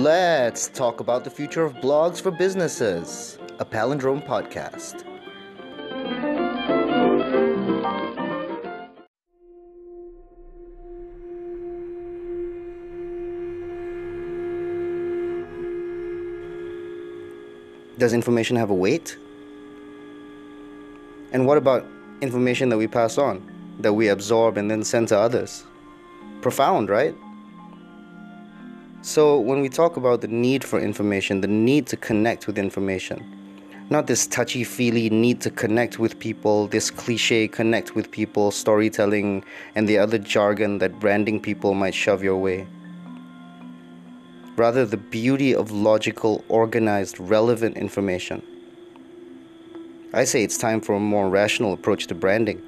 Let's talk about the future of blogs for businesses, a palindrome podcast. Does information have a weight? And what about information that we pass on, that we absorb and then send to others? Profound, right? So, when we talk about the need for information, the need to connect with information, not this touchy feely need to connect with people, this cliche connect with people, storytelling, and the other jargon that branding people might shove your way. Rather, the beauty of logical, organized, relevant information. I say it's time for a more rational approach to branding,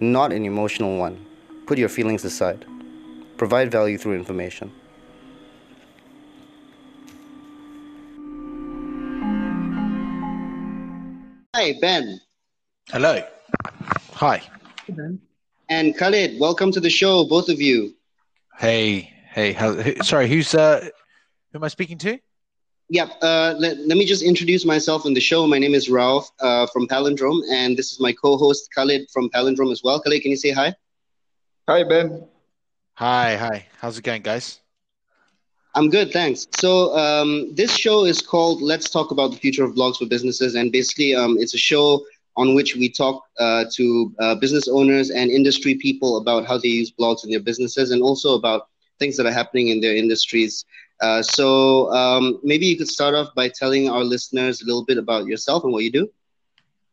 not an emotional one. Put your feelings aside. Provide value through information. Hi, Ben. Hello. Hi. Ben. And Khalid, welcome to the show, both of you. Hey, hey. How, who, sorry, who's uh, who am I speaking to? Yep. Uh, let, let me just introduce myself on the show. My name is Ralph uh, from Palindrome, and this is my co-host Khalid from Palindrome as well. Khalid, can you say hi? Hi, Ben. Hi, hi. How's it going, guys? I'm good, thanks. So um, this show is called "Let's Talk About the Future of Blogs for Businesses," and basically, um, it's a show on which we talk uh, to uh, business owners and industry people about how they use blogs in their businesses, and also about things that are happening in their industries. Uh, so um, maybe you could start off by telling our listeners a little bit about yourself and what you do.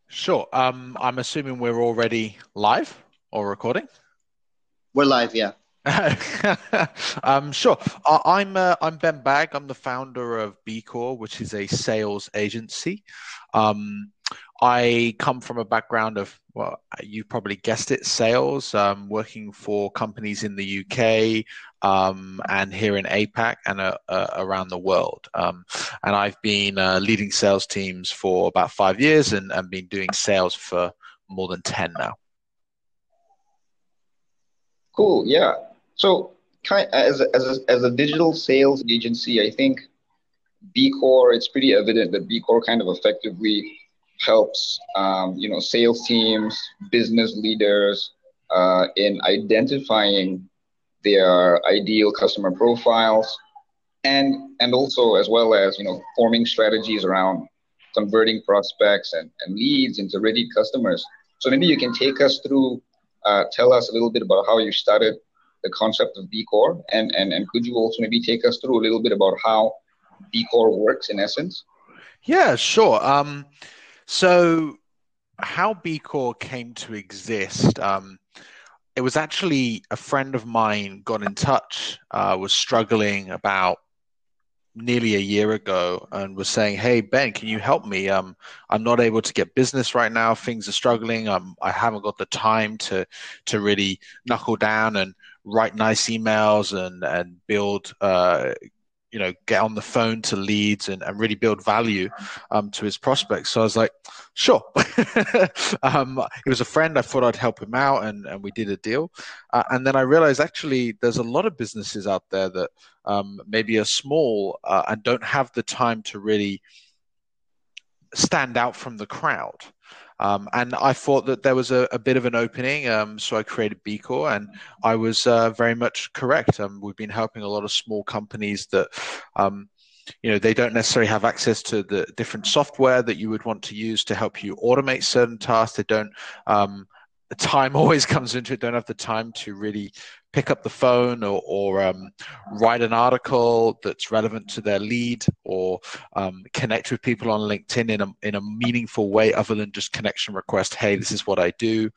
Sure. Um, I'm assuming we're already live or recording. We're live, yeah. um, sure. I, I'm uh, I'm Ben Bagg. I'm the founder of BeeCore, which is a sales agency. Um, I come from a background of well, you probably guessed it, sales. Um, working for companies in the UK um, and here in APAC and uh, uh, around the world. Um, and I've been uh, leading sales teams for about five years and, and been doing sales for more than ten now. Cool. Yeah. So, as a, as a, as a digital sales agency, I think B BeeCore. It's pretty evident that B BeeCore kind of effectively helps um, you know sales teams, business leaders uh, in identifying their ideal customer profiles, and and also as well as you know forming strategies around converting prospects and, and leads into ready customers. So maybe you can take us through, uh, tell us a little bit about how you started the concept of BeeCore, and, and, and could you also maybe take us through a little bit about how BeeCore works in essence? Yeah, sure. Um, so, how BeeCore came to exist, um, it was actually a friend of mine got in touch, uh, was struggling about nearly a year ago and was saying, "Hey Ben, can you help me? Um, I'm not able to get business right now. Things are struggling. Um, I haven't got the time to to really knuckle down and write nice emails and and build uh, you know get on the phone to leads and, and really build value um, to his prospects. So i was like sure. Um, he was a friend. I thought i'd help him out and, and we did a deal. Uh, and then i realized actually there's a lot of businesses out there that um, maybe are small uh, and don't have the time to really stand out from the crowd um, and I thought that there was a, a bit of an opening, um, so I created BeeCore, and I was uh, very much correct. Um, we've been helping a lot of small companies that um, you know they don't necessarily have access to the different software that you would want to use to help you automate certain tasks they don't um, time always comes into it don't have the time to really pick up the phone or, or um, write an article that's relevant to their lead or um, connect with people on linkedin in a, in a meaningful way other than just connection request hey this is what i do.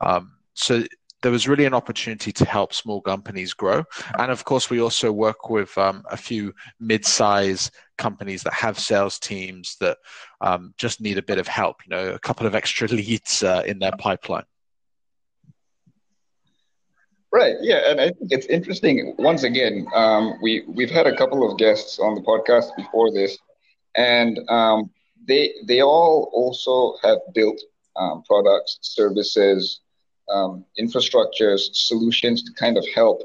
Um, so there was really an opportunity to help small companies grow. And of course we also work with um, a few mid-size companies that have sales teams that um, just need a bit of help you know a couple of extra leads uh, in their pipeline Right. Yeah, and I think it's interesting. Once again, um, we we've had a couple of guests on the podcast before this, and um, they they all also have built um, products, services, um, infrastructures, solutions to kind of help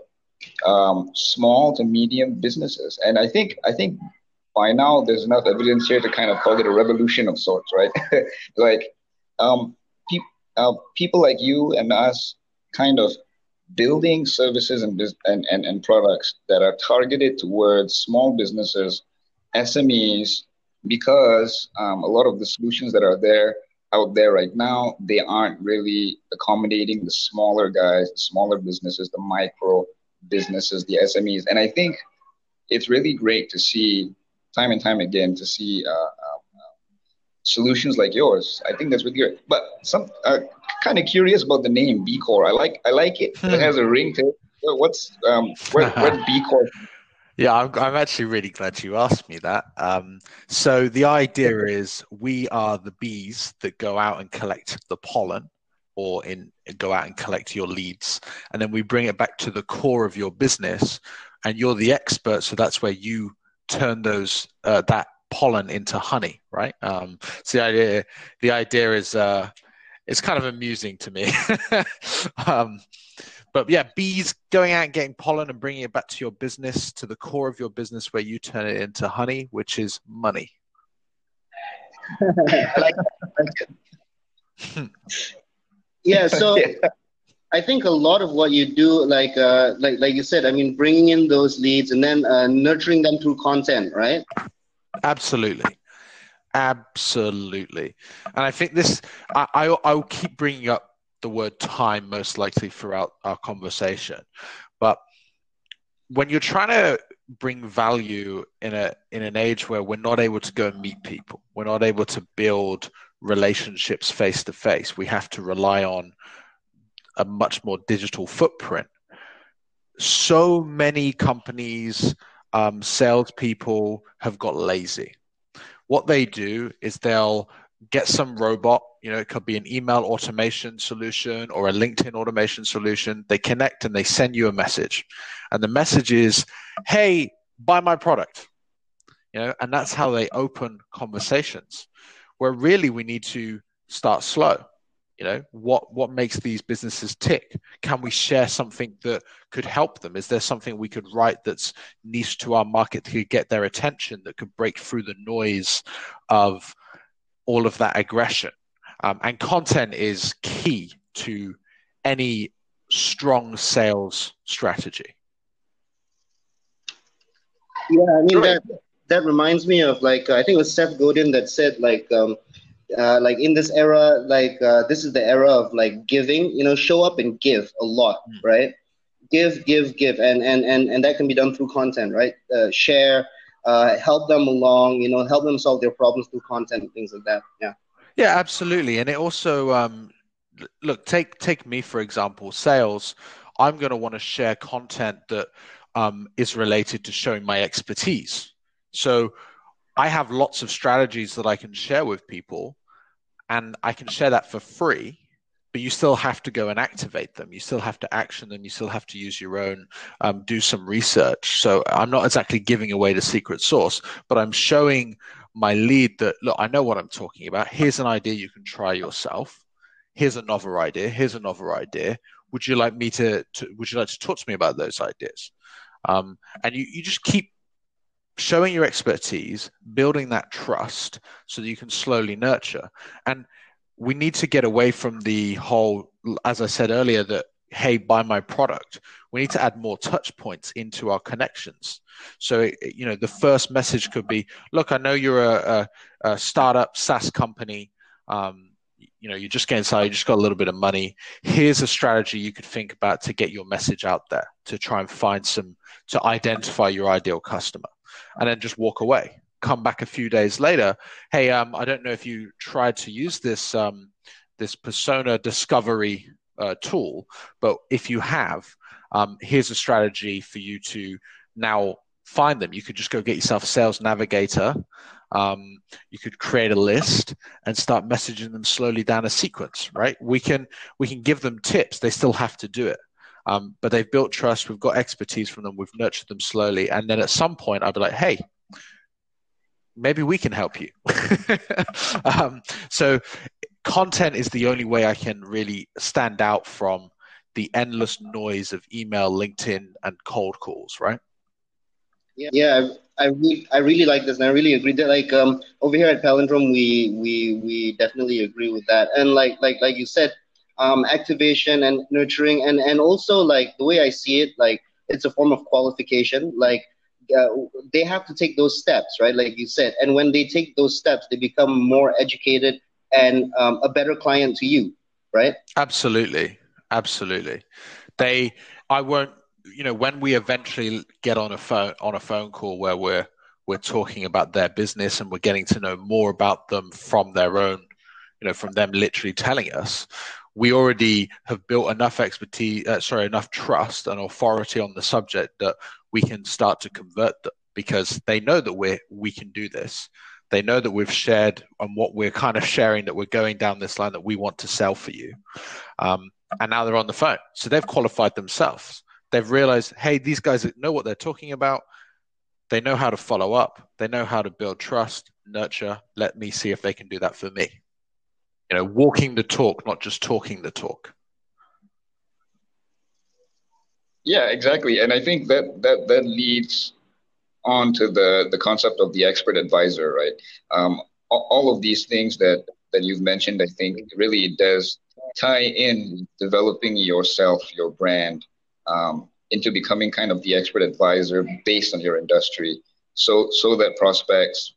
um, small to medium businesses. And I think I think by now there's enough evidence here to kind of call it a revolution of sorts, right? like um, pe- uh, people like you and us kind of building services and, and, and, and products that are targeted towards small businesses, SMEs, because um, a lot of the solutions that are there out there right now, they aren't really accommodating the smaller guys, the smaller businesses, the micro businesses, the SMEs. And I think it's really great to see time and time again to see uh, solutions like yours. I think that's really good. But some uh, kind of curious about the name BeeCore. I like I like it. Hmm. It has a ring to it. What's um where where BeeCore? Yeah, I'm, I'm actually really glad you asked me that. Um, so the idea is we are the bees that go out and collect the pollen, or in go out and collect your leads, and then we bring it back to the core of your business, and you're the expert. So that's where you turn those uh, that pollen into honey, right? Um, so the idea the idea is uh, it's kind of amusing to me. um, but yeah, bees going out and getting pollen and bringing it back to your business, to the core of your business, where you turn it into honey, which is money. yeah, so I think a lot of what you do, like uh, like like you said, I mean, bringing in those leads and then uh, nurturing them through content, right? Absolutely. Absolutely. And I think this, I, I, I'll keep bringing up the word time most likely throughout our conversation. But when you're trying to bring value in a in an age where we're not able to go and meet people, we're not able to build relationships face to face. We have to rely on a much more digital footprint. So many companies, um, salespeople have got lazy. What they do is they'll get some robot you know it could be an email automation solution or a linkedin automation solution. They connect and they send you a message. And the message is hey buy my product. You know and that's how they open conversations. Where really we need to start slow you know what what makes these businesses tick can we share something that could help them is there something we could write that's niche to our market to get their attention that could break through the noise of all of that aggression. Um, and content is key to any strong sales strategy. Yeah, I mean that that reminds me of like I think it was Seth Godin that said like um, uh, like in this era like uh, this is the era of like giving you know show up and give a lot mm. right give give give and and and and that can be done through content right uh, share uh, help them along, you know, help them solve their problems through content things like that. Yeah. Yeah, absolutely. And it also, um, look, take take me for example, sales. I'm going to want to share content that um, is related to showing my expertise. So I have lots of strategies that I can share with people, and I can share that for free but you still have to go and activate them. You still have to action them. You still have to use your own, um, do some research. So I'm not exactly giving away the secret sauce, but I'm showing my lead that look, I know what I'm talking about. Here's an idea you can try yourself. Here's another idea. Here's another idea. Would you like me to? to would you like to talk to me about those ideas? Um, and you, you just keep showing your expertise, building that trust, so that you can slowly nurture. And we need to get away from the whole, as I said earlier, that hey, buy my product. We need to add more touch points into our connections. So, you know, the first message could be, look, I know you're a, a, a startup SaaS company. Um, you know, you're just getting started, you just got a little bit of money. Here's a strategy you could think about to get your message out there, to try and find some, to identify your ideal customer, and then just walk away come back a few days later, hey, um, I don't know if you tried to use this um, this persona discovery uh, tool, but if you have, um, here's a strategy for you to now find them. You could just go get yourself a sales navigator. Um, you could create a list and start messaging them slowly down a sequence. Right? We can we can give them tips. They still have to do it. Um, but they've built trust. We've got expertise from them. We've nurtured them slowly, and then at some point, I'd be like, "Hey, maybe we can help you. um, so content is the only way I can really stand out from the endless noise of email, LinkedIn, and cold calls, right? Yeah, yeah, I, I really, I really like this, and I really agree that like um over here at Palindrome, we we we definitely agree with that, and like like like you said, um, activation and nurturing, and and also like the way I see it, like it's a form of qualification, like. Uh, they have to take those steps, right? Like you said, and when they take those steps, they become more educated and um, a better client to you, right? Absolutely, absolutely. They, I won't you know when we eventually get on a phone on a phone call where we're we're talking about their business and we're getting to know more about them from their own you know from them literally telling us we already have built enough expertise uh, sorry enough trust and authority on the subject that we can start to convert them because they know that we we can do this they know that we've shared and what we're kind of sharing that we're going down this line that we want to sell for you um, and now they're on the phone so they've qualified themselves they've realized, hey, these guys know what they're talking about. They know how to follow up. They know how to build trust, nurture. Let me see if they can do that for me. You know, walking the talk, not just talking the talk. Yeah, exactly. And I think that that that leads on to the the concept of the expert advisor, right? Um, all of these things that that you've mentioned, I think, really does tie in developing yourself, your brand, um, into becoming kind of the expert advisor based on your industry, so so that prospects,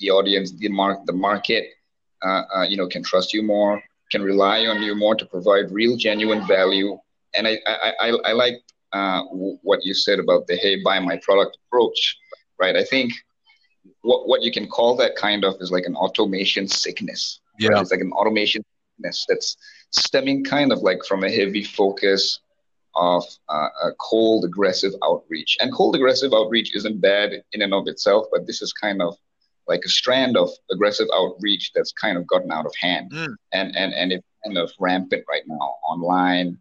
the audience, the mark, the market, you know, can trust you more, can rely on you more to provide real, genuine value. And I I, I, I like uh, what you said about the hey, buy my product approach, right? I think what what you can call that kind of is like an automation sickness. Yeah, right? it's like an automation sickness that's stemming kind of like from a heavy focus of uh, a cold, aggressive outreach. And cold, aggressive outreach isn't bad in and of itself, but this is kind of like a strand of aggressive outreach that's kind of gotten out of hand, mm. and and and it's kind of rampant right now online.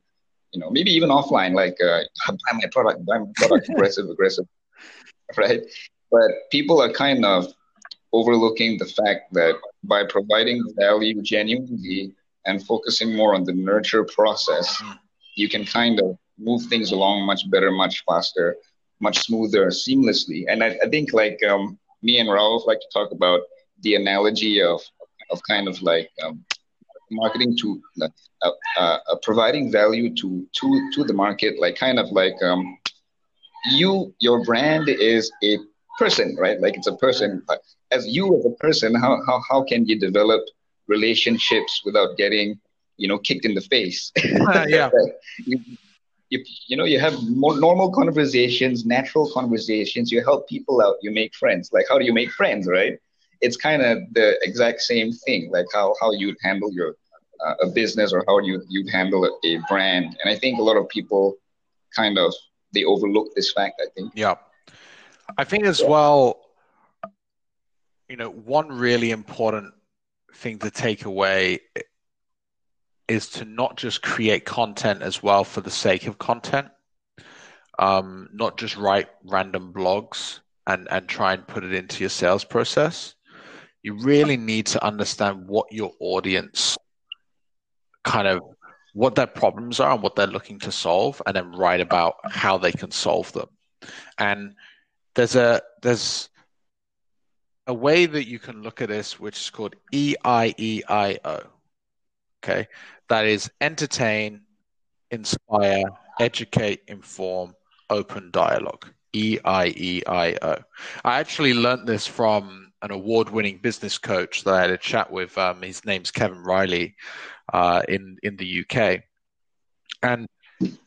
You know, maybe even offline, like uh, buy my product, buy my product, aggressive, aggressive, right? But people are kind of overlooking the fact that by providing value genuinely and focusing more on the nurture process, mm. you can kind of move things along much better, much faster, much smoother, seamlessly. And I, I think like um, me and Raouf like to talk about the analogy of of kind of like um, marketing to uh, uh, uh, providing value to to to the market, like kind of like um, you your brand is a person, right? Like it's a person. As you as a person, how how how can you develop relationships without getting you know kicked in the face? Uh, yeah. you, you, you know you have more normal conversations natural conversations. You help people out. You make friends. Like how do you make friends right? It's kind of the exact same thing like how how you'd handle your uh, a business or how you you'd handle a brand. And i think a lot of people kind of they overlook this fact i think. Yeah. I think as well you know one really important thing to take away is to not just create content as well for the sake of content, um, not just write random blogs and, and try and put it into your sales process. You really need to understand what your audience kind of what their problems are and what they're looking to solve, and then write about how they can solve them. And there's a there's a way that you can look at this, which is called EIEIO. Okay, that is entertain, inspire, educate, inform, open dialogue. E I E I O. I actually learned this from an award winning business coach that I had a chat with. Um, his name's Kevin Riley uh, in, in the UK. And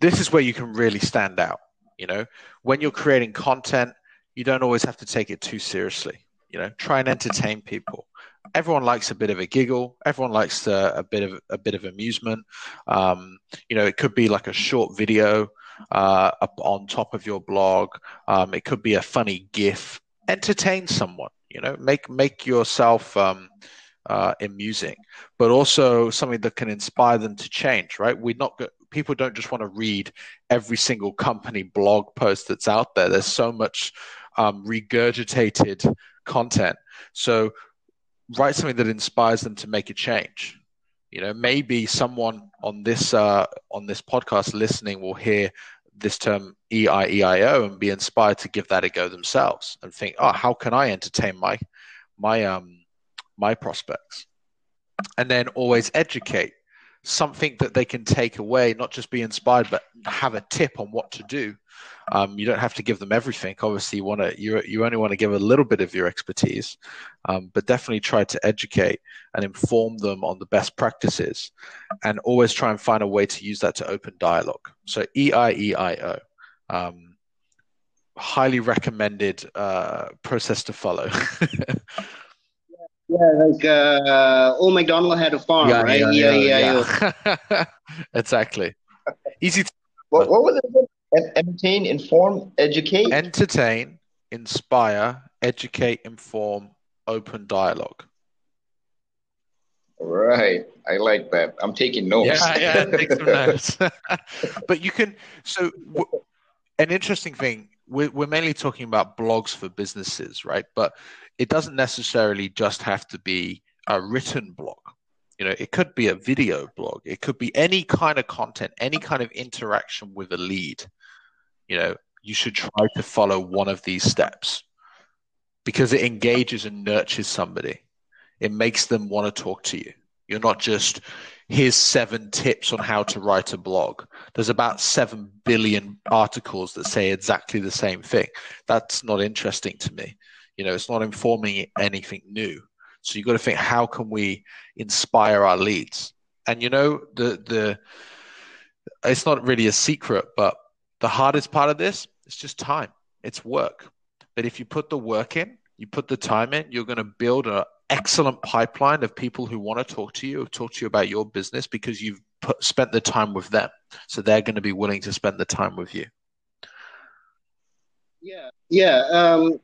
this is where you can really stand out. You know, when you're creating content, you don't always have to take it too seriously. You know, try and entertain people everyone likes a bit of a giggle. Everyone likes a, a bit of a bit of amusement. Um, you know, it could be like a short video uh, up on top of your blog. Um, it could be a funny GIF. Entertain someone. You know, make make yourself um, uh, amusing, but also something that can inspire them to change. Right? We're not people don't just want to read every single company blog post that's out there. There's so much um, regurgitated content. So write something that inspires them to make a change. You know, maybe someone on this uh, on this podcast listening will hear this term EIEIO and be inspired to give that a go themselves and think, oh, how can I entertain my my um my prospects? And then always educate something that they can take away, not just be inspired, but have a tip on what to do. Um, you don't have to give them everything. Obviously, you want to you you only want to give a little bit of your expertise, um, but definitely try to educate and inform them on the best practices, and always try and find a way to use that to open dialogue. So E I E I O. Um, highly recommended uh, process to follow. Yeah, like uh, old McDonald had a farm, yeah, right? Yeah, yeah, yeah. yeah. exactly. Easy. To- what, what was it? Entertain, inform, educate. Entertain, inspire, educate, inform, open dialogue. Right. I like that. I'm taking notes. Yeah, yeah, take some notes. but you can. So, w- an interesting thing. We're, we're mainly talking about blogs for businesses, right? But it doesn't necessarily just have to be a written blog. You know, it could be a video blog. It could be any kind of content, any kind of interaction with a lead. You know, you should try to follow one of these steps because it engages and nurtures somebody. It makes them want to talk to you. You're not just here's seven tips on how to write a blog. There's about seven billion articles that say exactly the same thing. That's not interesting to me. You know, it's not informing anything new. So you've got to think, how can we inspire our leads? And you know, the the it's not really a secret, but the hardest part of this is just time. It's work. But if you put the work in, you put the time in, you're going to build an excellent pipeline of people who want to talk to you, talk to you about your business because you've put, spent the time with them. So they're going to be willing to spend the time with you. Yeah, yeah. Um,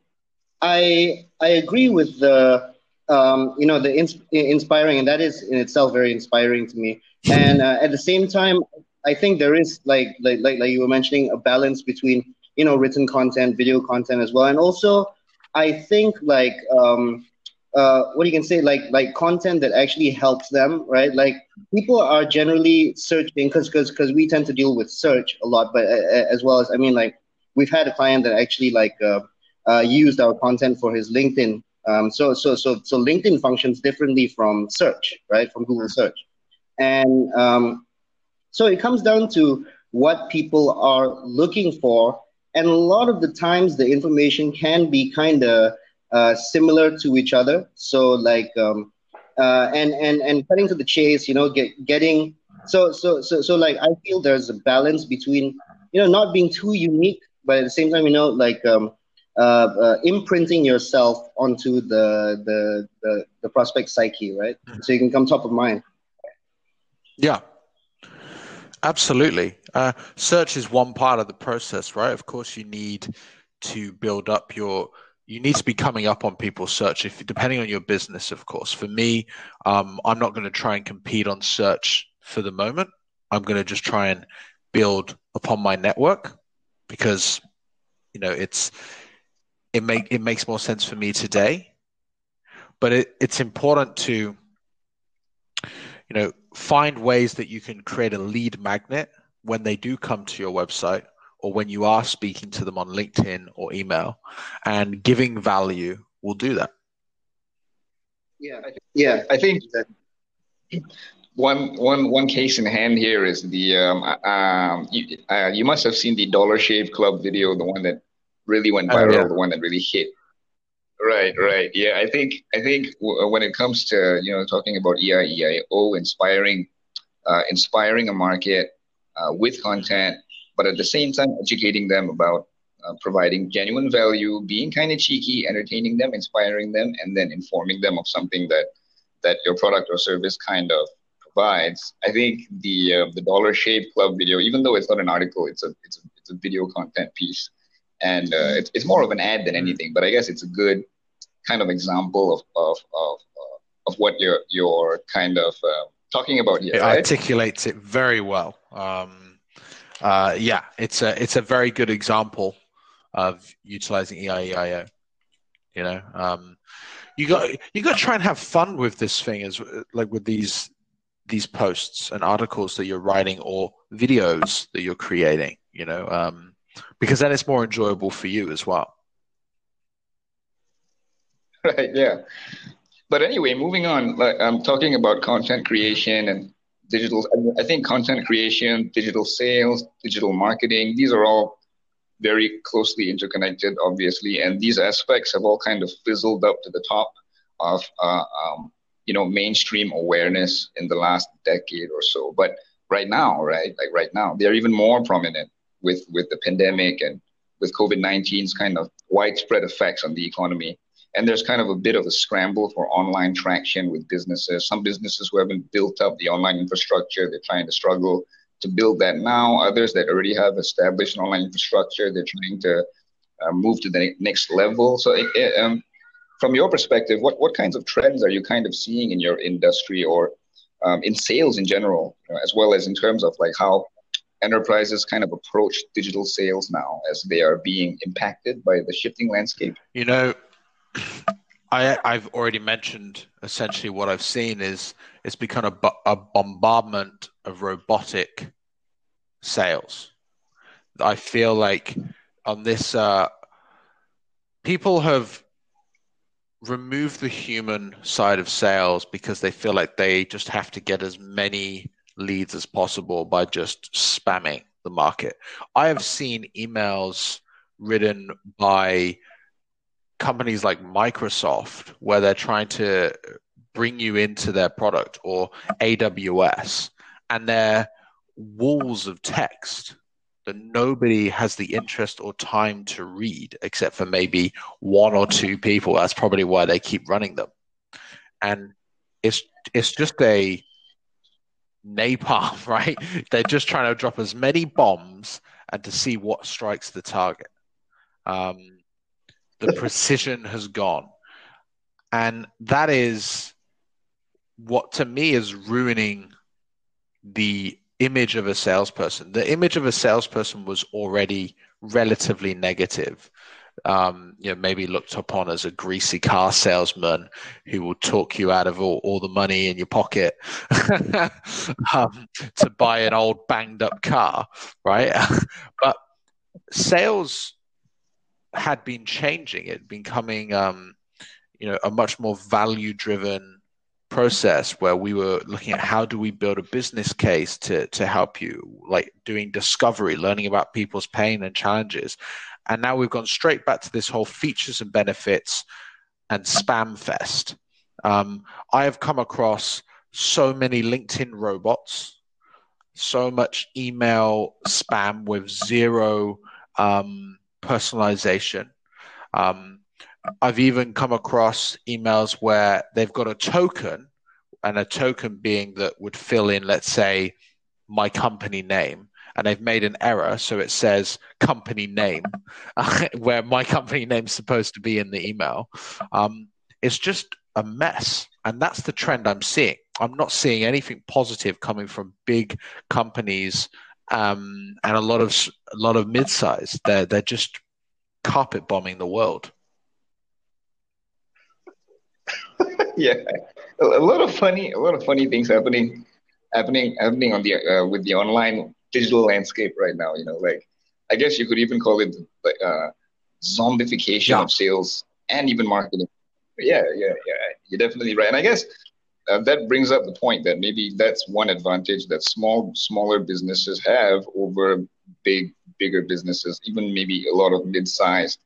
I I agree with the um, you know the ins- inspiring, and that is in itself very inspiring to me. And uh, at the same time, I think there is like, like like like you were mentioning a balance between you know written content, video content as well, and also I think like um, uh, what you can say like like content that actually helps them, right? Like people are generally searching because because because we tend to deal with search a lot, but uh, as well as I mean like we've had a client that actually like. Uh, uh, used our content for his LinkedIn. Um, so, so, so, so LinkedIn functions differently from search, right? From Google search. And um, so it comes down to what people are looking for. And a lot of the times the information can be kind of uh, similar to each other. So like, um, uh, and, and, and cutting to the chase, you know, get, getting, so, so, so, so like, I feel there's a balance between, you know, not being too unique, but at the same time, you know, like, um, uh, uh, imprinting yourself onto the, the, the the prospect psyche, right? Mm. So you can come top of mind. Yeah, absolutely. Uh, search is one part of the process, right? Of course, you need to build up your. You need to be coming up on people's search, if depending on your business, of course. For me, um, I'm not going to try and compete on search for the moment. I'm going to just try and build upon my network because you know it's it make it makes more sense for me today. But it, it's important to you know find ways that you can create a lead magnet when they do come to your website or when you are speaking to them on LinkedIn or email, and giving value will do that. Yeah, yeah, I think that one one one case in hand here is the um, um you, uh, you must have seen the Dollar Shave Club video, the one that really went viral, oh, yeah. the one that really hit. Right, right. Yeah, I think I think w- when it comes to you know talking about EIEIO, inspiring, uh, inspiring a market uh, with content, but at the same time educating them about uh, providing genuine value, being kind of cheeky, entertaining them, inspiring them, and then informing them of something that that your product or service kind of provides. I think the uh, the Dollar Shave Club video, even though it's not an article, it's a it's a it's a video content piece and uh, it's, it's more of an ad than anything. But I guess it's a good kind of example of of of, uh, of what you're you're kind of uh, talking about here. It right? articulates it very well. Um, uh, yeah, it's a it's a very good example of utilizing EIEIO. You know, um, you got you got to try and have fun with this thing as like with these these posts and articles that you're writing or videos that you're creating, you know, um, because then it's more enjoyable for you as well. Right. Yeah. But anyway, moving on, like, I'm talking about content creation and digital. I think content creation, digital sales, digital marketing, these are all very closely interconnected, obviously, and these aspects have all kind of fizzled up to the top of uh, um, you know mainstream awareness in the last decade or so. But right now, right, like right now, they're even more prominent with with the pandemic and with COVID 19's kind of widespread effects on the economy. And there's kind of a bit of a scramble for online traction with businesses. Some businesses who haven't built up the online infrastructure, they're trying to struggle to build that now. Others that already have established online infrastructure, they're trying to uh, move to the next level. So, it, it, um, from your perspective, what, what kinds of trends are you kind of seeing in your industry or um, in sales in general, you know, as well as in terms of like how enterprises kind of approach digital sales now as they are being impacted by the shifting landscape? You know, I, I've already mentioned essentially what I've seen is it's become a, a bombardment of robotic sales. I feel like on this, uh, people have removed the human side of sales because they feel like they just have to get as many leads as possible by just spamming the market. I have seen emails written by companies like Microsoft where they're trying to bring you into their product or AWS and they're walls of text that nobody has the interest or time to read except for maybe one or two people. That's probably why they keep running them. And it's it's just a napalm, right? They're just trying to drop as many bombs and to see what strikes the target. Um, the precision has gone. And that is what to me is ruining the image of a salesperson. The image of a salesperson was already relatively negative. Um, you know, maybe looked upon as a greasy car salesman who will talk you out of all, all the money in your pocket um, to buy an old banged up car, right? but sales had been changing. It had been coming, um, you know, a much more value driven process where we were looking at how do we build a business case to to help you like doing discovery learning about people's pain and challenges and now we've gone straight back to this whole features and benefits and spam fest. Um, i have come across so many linkedin robots so much email spam with zero um, personalization. Um, I've even come across emails where they've got a token, and a token being that would fill in, let's say, my company name, and they've made an error, so it says company name, where my company name's supposed to be in the email. Um, it's just a mess, and that's the trend I'm seeing. I'm not seeing anything positive coming from big companies um, and a lot of a lot of mid-size. They're they're just carpet bombing the world. yeah, a, a, lot of funny, a lot of funny things happening, happening, happening on the uh, with the online digital landscape right now. You know, like I guess you could even call it like uh, zombification yeah. of sales and even marketing. Yeah, yeah, yeah. You're definitely right. And I guess uh, that brings up the point that maybe that's one advantage that small, smaller businesses have over big, bigger businesses, even maybe a lot of mid-sized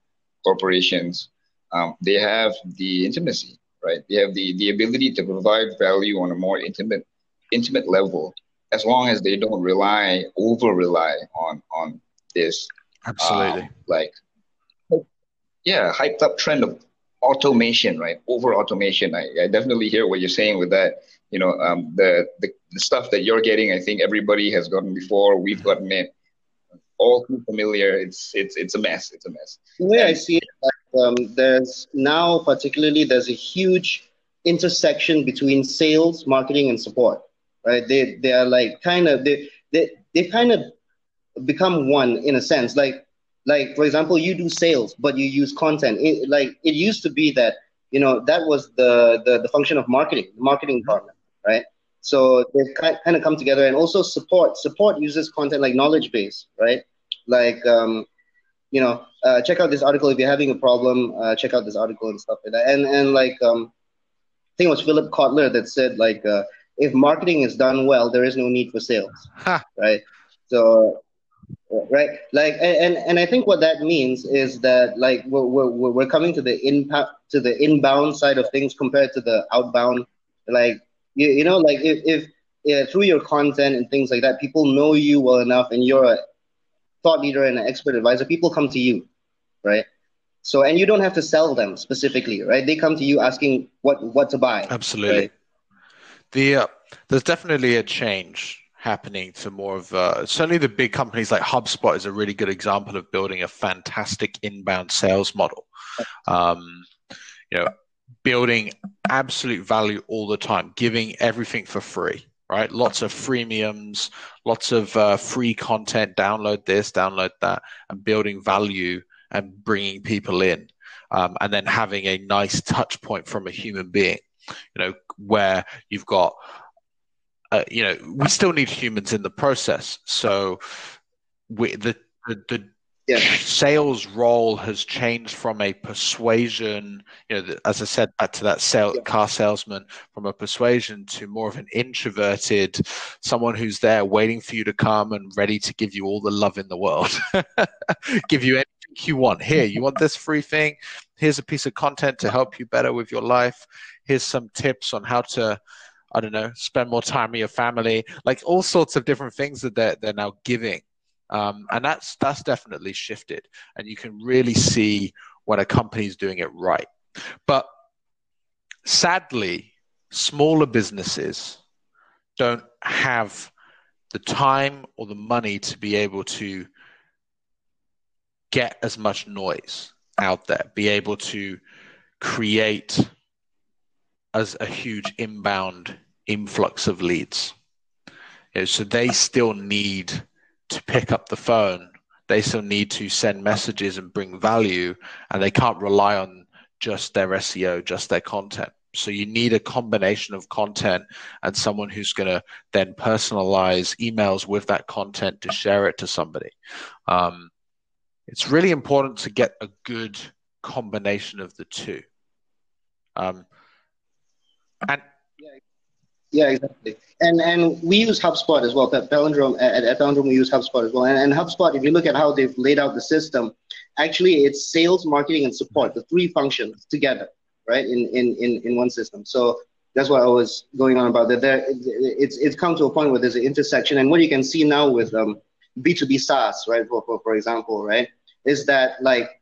corporations. Um, they have the intimacy right? They have the, the ability to provide value on a more intimate intimate level, as long as they don't rely over rely on on this absolutely um, like yeah hyped up trend of automation, right? Over automation. I, I definitely hear what you're saying with that. You know, um, the, the the stuff that you're getting, I think everybody has gotten before. We've gotten it all too familiar. It's it's it's a mess. It's a mess. The way I see it, um, there's now particularly there's a huge intersection between sales, marketing, and support. Right? They they are like kind of they they they kind of become one in a sense. Like like for example, you do sales, but you use content. It, like it used to be that you know that was the the, the function of marketing, the marketing department, right? So they've kind of come together, and also support. Support uses content like knowledge base, right? Like, um, you know, uh, check out this article if you're having a problem. Uh, check out this article and stuff like that. And and like, um, I think it was Philip Kotler that said like, uh, if marketing is done well, there is no need for sales, right? So right like and and i think what that means is that like we're, we're, we're coming to the impact to the inbound side of things compared to the outbound like you, you know like if, if yeah, through your content and things like that people know you well enough and you're a thought leader and an expert advisor people come to you right so and you don't have to sell them specifically right they come to you asking what what to buy absolutely right? The uh, there's definitely a change happening to more of uh, certainly the big companies like HubSpot is a really good example of building a fantastic inbound sales model. Um, you know, building absolute value all the time, giving everything for free, right? Lots of freemiums, lots of uh, free content. Download this, download that, and building value and bringing people in, um, and then having a nice touch point from a human being. You know, where you've got uh, you know, we still need humans in the process. So we, the the, the yeah. sales role has changed from a persuasion, you know, as I said back to that sale, yeah. car salesman, from a persuasion to more of an introverted, someone who's there waiting for you to come and ready to give you all the love in the world, give you anything you want. Here, you want this free thing. Here's a piece of content to help you better with your life. Here's some tips on how to I don't know, spend more time with your family, like all sorts of different things that they're, they're now giving. Um, and that's, that's definitely shifted. And you can really see when a company is doing it right. But sadly, smaller businesses don't have the time or the money to be able to get as much noise out there, be able to create as a huge inbound influx of leads. You know, so they still need to pick up the phone. They still need to send messages and bring value, and they can't rely on just their SEO, just their content. So you need a combination of content and someone who's going to then personalize emails with that content to share it to somebody. Um, it's really important to get a good combination of the two. Um, and yeah, exactly. And and we use HubSpot as well. At Palindrome, at, at Palindrome, we use HubSpot as well. And, and HubSpot, if you look at how they've laid out the system, actually it's sales, marketing, and support, the three functions together, right? In in in, in one system. So that's what I was going on about that. There, it's it's come to a point where there's an intersection, and what you can see now with um, B2B SaaS, right? For, for for example, right, is that like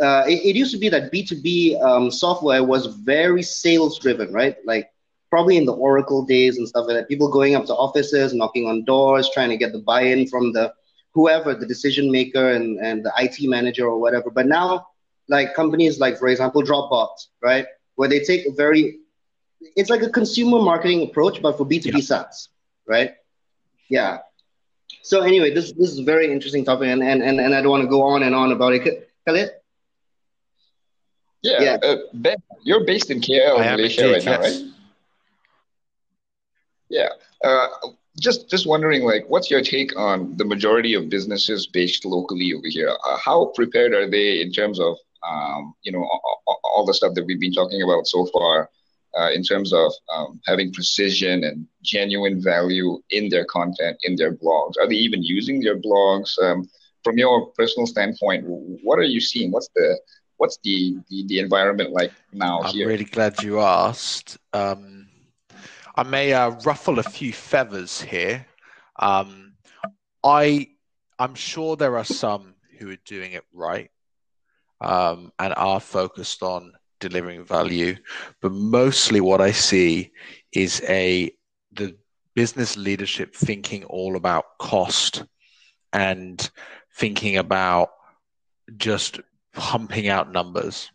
uh, it, it, used to be that B2B um, software was very sales driven, right? Like probably in the Oracle days and stuff like that, people going up to offices, knocking on doors, trying to get the buy-in from the whoever, the decision maker and, and the IT manager or whatever. But now, like companies like, for example, Dropbox, right? Where they take a very, it's like a consumer marketing approach, but for B2B yeah. SaaS, right? Yeah. So anyway, this this is a very interesting topic, and, and, and, and I don't want to go on and on about it. Khalid? Yeah, yeah. Uh, Ben, you're based in KL, Malaysia right yes. now, right? Yeah. Uh, just just wondering, like, what's your take on the majority of businesses based locally over here? Uh, how prepared are they in terms of, um, you know, all, all, the stuff that we've been talking about so far, uh, in terms of um, having precision and genuine value in their content, in their blogs? Are they even using their blogs? Um, from your personal standpoint, what are you seeing? What's the what's the the, the environment like now I'm here? really glad you asked. Um, I may uh, ruffle a few feathers here. Um, I I'm sure there are some who are doing it right um, and are focused on delivering value, but mostly what I see is a the business leadership thinking all about cost and thinking about just pumping out numbers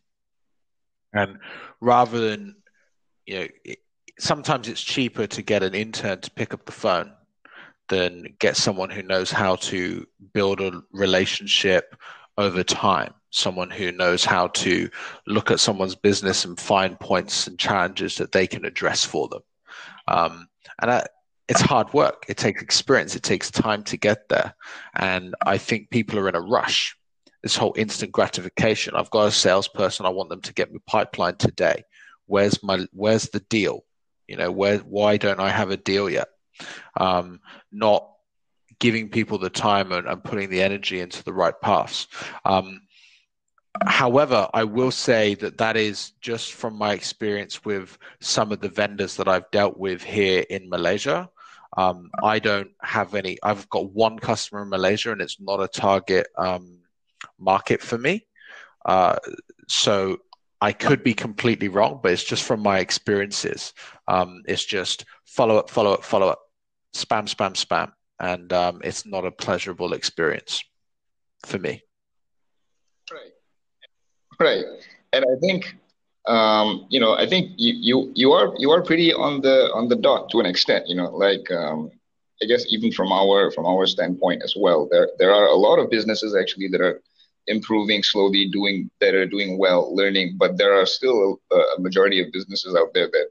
and rather than you know sometimes it's cheaper to get an intern to pick up the phone than get someone who knows how to build a relationship over time someone who knows how to look at someone's business and find points and challenges that they can address for them Um, and I, it's hard work. It takes experience. It takes time to get there. And I think people are in a rush. This whole instant gratification. I've got a salesperson. I want them to get me pipeline today. Where's my Where's the deal? You know, where why don't I have a deal yet? Um, not giving people the time and, and, putting the energy into the right paths. Um, however, I will say that that is just from my experience with some of the vendors that I've dealt with here in Malaysia. Um, I don't have any. I've got one customer in Malaysia, and it's not a target um, market for me. Uh, so I could be completely wrong, but it's just from my experiences. Um, it's just follow up, follow up, follow up, spam, spam, spam, and um, it's not a pleasurable experience for me. Right, right, and I think um, you know, I think you, you you are you are pretty on the on the dot to an extent. You know, like um, I guess even from our from our standpoint as well, there there are a lot of businesses actually that are improving slowly, doing better, doing well, learning. But there are still a, a majority of businesses out there that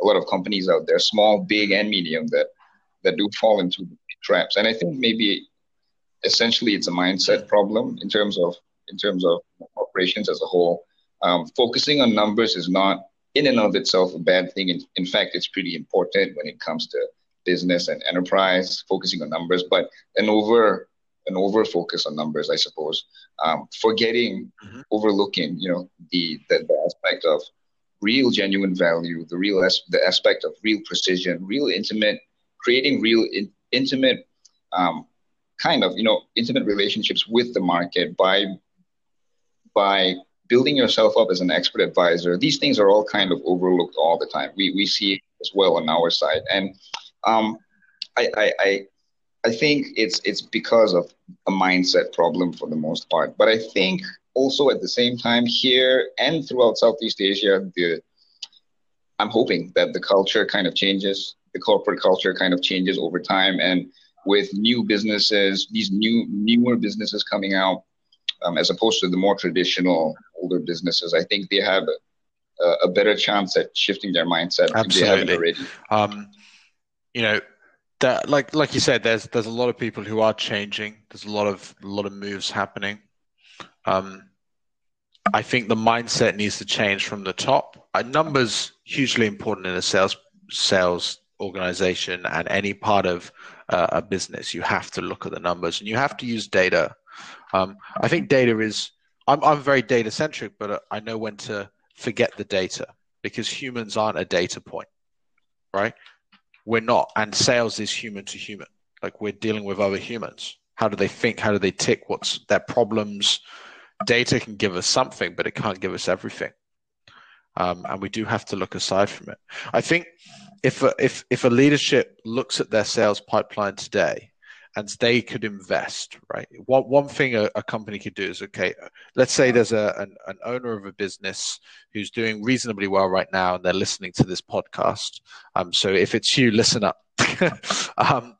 a lot of companies out there, small, big, and medium, that that do fall into traps. And I think maybe essentially it's a mindset problem in terms of in terms of operations as a whole um, focusing on numbers is not in and of itself a bad thing. In, in fact, it's pretty important when it comes to business and enterprise, focusing on numbers, but an over an over focus on numbers, I suppose, um, forgetting, mm-hmm. overlooking, you know, the, the, the aspect of real genuine value, the real as, the aspect of real precision, real intimate, creating real in, intimate, um, kind of you know intimate relationships with the market by by building yourself up as an expert advisor, these things are all kind of overlooked all the time. We we see as well on our side, and um, I, I, I I think it's it's because of a mindset problem for the most part. But I think also at the same time here and throughout Southeast Asia, the I'm hoping that the culture kind of changes, the corporate culture kind of changes over time, and with new businesses, these new newer businesses coming out, um, as opposed to the more traditional older businesses. I think they have a, a better chance at shifting their mindset. Absolutely. Um, you know, that like like you said, there's there's a lot of people who are changing. There's a lot of a lot of moves happening. Um, I think the mindset needs to change from the top. Numbers hugely important in a sales sales organization and any part of uh, a business. You have to look at the numbers and you have to use data. Um, I think data is I'm I'm very data centric, but uh, I know when to forget the data because humans aren't a data point, right? We're not, and sales is human to human. Like we're dealing with other humans. How do they think? How do they tick? What's their problems? Data can give us something, but it can't give us everything. Um, and we do have to look aside from it. I think if a, if if a leadership looks at their sales pipeline today and they could invest, right? One, one thing a, a, company could do is okay, let's say there's a, an, an, owner of a business who's doing reasonably well right now and they're listening to this podcast. Um, so if it's you, listen up. um,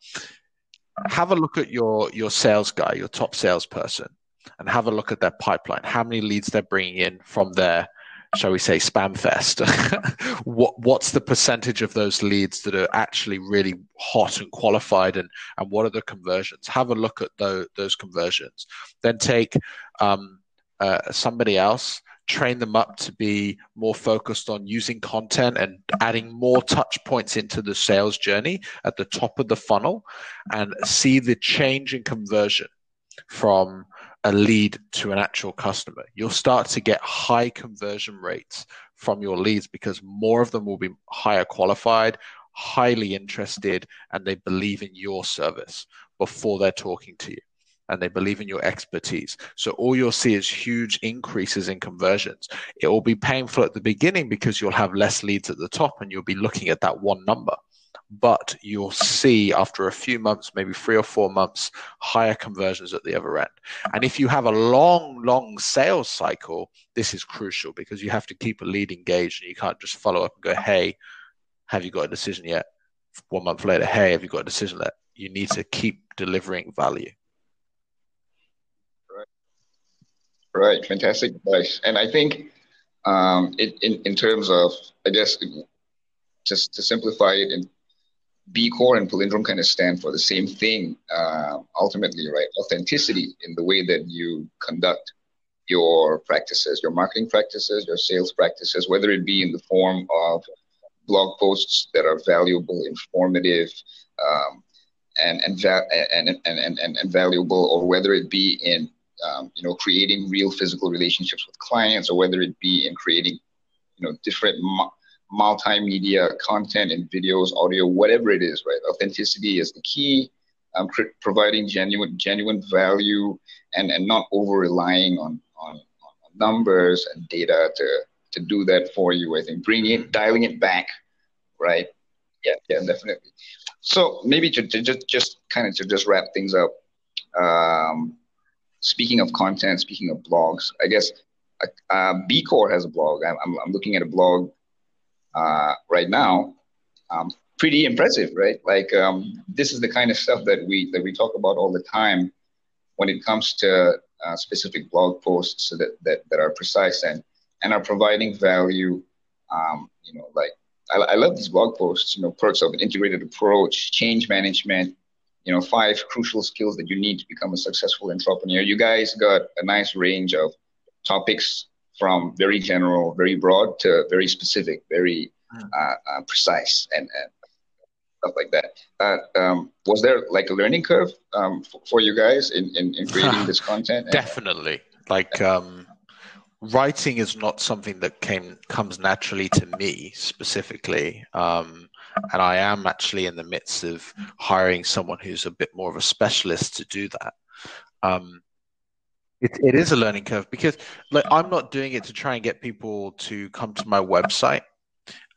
have a look at your, your sales guy, your top salesperson, and have a look at their pipeline, how many leads they're bringing in from their shall we say, spam fest. what what's the percentage of those leads that are actually really hot and qualified, and and what are the conversions? Have a look at those those conversions. Then take um, uh, somebody else. Train them up to be more focused on using content and adding more touch points into the sales journey at the top of the funnel and see the change in conversion from a lead to an actual customer. You'll start to get high conversion rates from your leads because more of them will be higher qualified, highly interested, and they believe in your service before they're talking to you. And they believe in your expertise. So all you'll see is huge increases in conversions. It will be painful at the beginning because you'll have less leads at the top and you'll be looking at that one number but you'll see after a few months, maybe three or four months, higher conversions at the other end. And if you have a long, long sales cycle, this is crucial because you have to keep a lead engaged and you can't just follow up and go, hey, have you got a decision yet? One month later, hey, have you got a decision yet? You need to keep delivering value. Right. Right. Fantastic advice. And I think um, it, in, in terms of, I guess, just to simplify it, in BeeCore and Palindrome kind of stand for the same thing uh, ultimately, right? Authenticity in the way that you conduct your practices, your marketing practices, your sales practices, whether it be in the form of blog posts that are valuable, informative, um, and, and, and, and, and, and, valuable, or whether it be in um, you know creating real physical relationships with clients, or whether it be in creating you know different multimedia content and videos, audio, whatever it is, right? Authenticity is the key. Um, providing genuine genuine value and, and not over relying on, on, on numbers and data to to do that for you. I think bringing it, dialing it back, right? Yeah, yeah, definitely. So maybe to, to just just kind of to just wrap things up. Um, speaking of content, speaking of blogs, I guess uh, uh BeeCore has a blog. I'm, I'm, I'm looking at a blog uh, right now. Um, pretty impressive, right? Like um, this is the kind of stuff that we that we talk about all the time when it comes to uh, specific blog posts that, that that are precise and and are providing value. Um, you know, like I, I love these blog posts. You know, perks of an integrated approach, change management. You know, five crucial skills that you need to become a successful entrepreneur. You guys got a nice range of topics from very general, very broad to very specific, very hmm. uh, uh, precise, and, and, stuff like that. Uh, um, was there like a learning curve um, for, for, you guys in, in, in creating this content? Definitely. Like um, writing is not something that came comes naturally to me specifically. Um, and I am actually in the midst of hiring someone who's a bit more of a specialist to do that. Um, it, it is a learning curve because like I'm not doing it to try and get people to come to my website.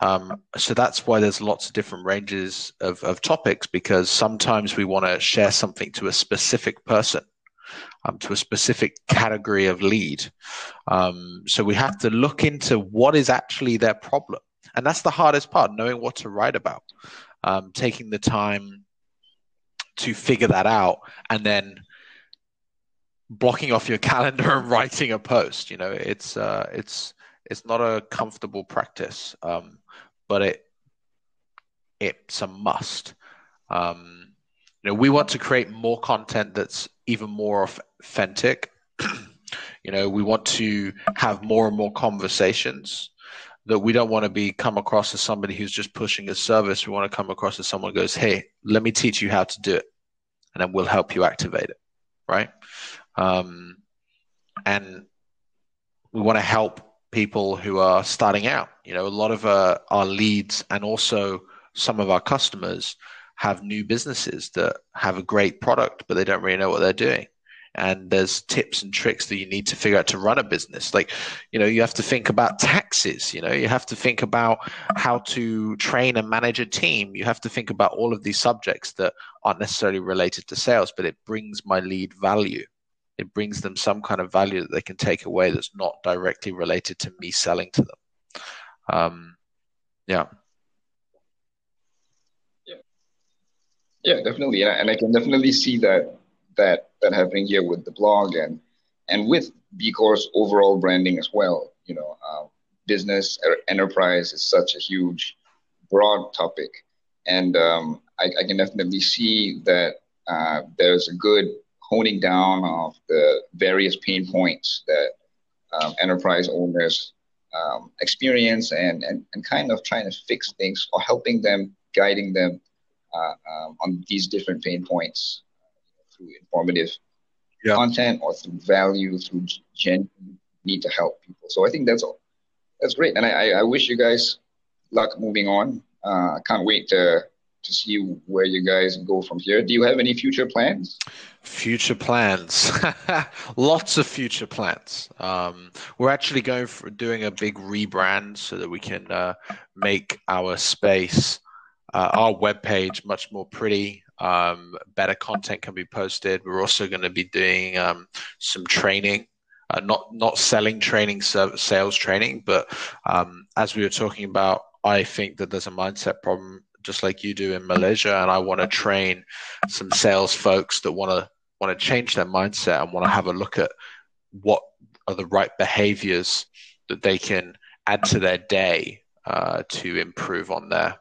Um, so that's why there's lots of different ranges of, of topics because sometimes we want to share something to a specific person, um, to a specific category of lead. Um, so we have to look into what is actually their problem. And that's the hardest part, knowing what to write about, um, taking the time to figure that out and then blocking off your calendar and writing a post. You know, it's uh, it's it's not a comfortable practice, um, but it it's a must. Um, you know, we want to create more content that's even more authentic. you know, we want to have more and more conversations that we don't want to be come across as somebody who's just pushing a service. We want to come across as someone who goes, "Hey, let me teach you how to do it, and then we'll help you activate it." Right? Um, and we want to help people who are starting out. You know, a lot of uh, our leads and also some of our customers have new businesses that have a great product, but they don't really know what they're doing. And there's tips and tricks that you need to figure out to run a business. Like, you know, you have to think about taxes. You know, you have to think about how to train and manage a team. You have to think about all of these subjects that aren't necessarily related to sales, but it brings my lead value it brings them some kind of value that they can take away that's not directly related to me selling to them. Um, yeah. Yeah. Yeah, definitely, and I, and I can definitely see that that that happening here with the blog and and with BeeCore's overall branding as well. You know, uh, business enterprise is such a huge, broad topic, and um, I, I, can definitely see that uh, there's a good honing down of the various pain points that um, enterprise owners um, experience and, and, and kind of trying to fix things or helping them, guiding them uh, um, on these different pain points through informative yeah. content or through value, through genuine need to help people. So I think that's all. That's great. And I, I wish you guys luck moving on. Uh, I uh, can't wait to to see where you guys go from here. Do you have any future plans? Future plans, lots of future plans. Um, we're actually going for doing a big rebrand so that we can uh, make our space, uh, our webpage, much more pretty. Um, better content can be posted. We're also going to be doing um, some training. Uh, not not selling training, sales training, but um, as we were talking about, I think that there's a mindset problem just like you do in Malaysia, and I want to train some sales folks that want to want to change their mindset and want to have a look at what are the right behaviors that they can add to their day uh, to improve on their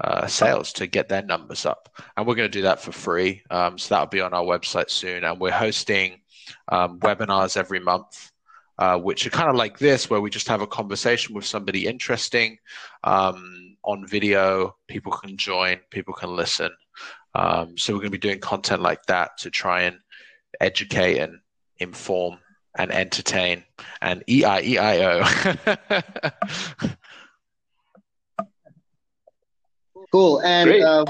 uh, sales to get their numbers up. And we're going to do that for free. Um, so that'll be on our website soon. And we're hosting um, webinars every month. Uh, which are kind of like this, where we just have a conversation with somebody interesting um, on video. People can join, people can listen. Um, so we're going to be doing content like that to try and educate and inform and entertain and E I E I O. Cool. And uh,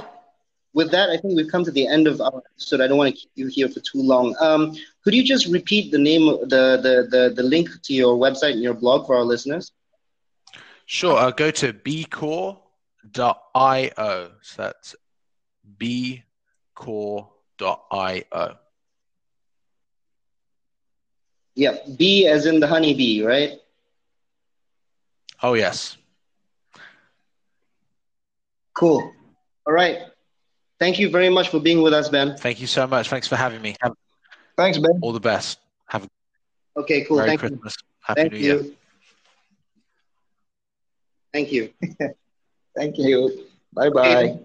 with that, I think we've come to the end of our episode. I don't want to keep you here for too long. Um, could you just repeat the name, the, the, the, the link to your website and your blog for our listeners? Sure. Uh, go to beecore.io. So that's beecore.io. Yeah, bee as in the honeybee, right? Oh, yes. Cool. All right. Thank you very much for being with us, Ben. Thank you so much. Thanks for having me. Have Thanks, Ben. all the best. Have a Okay, cool. Merry Thank Christmas. you. Happy Thank New you. Year. Thank you. Thank you. Bye bye.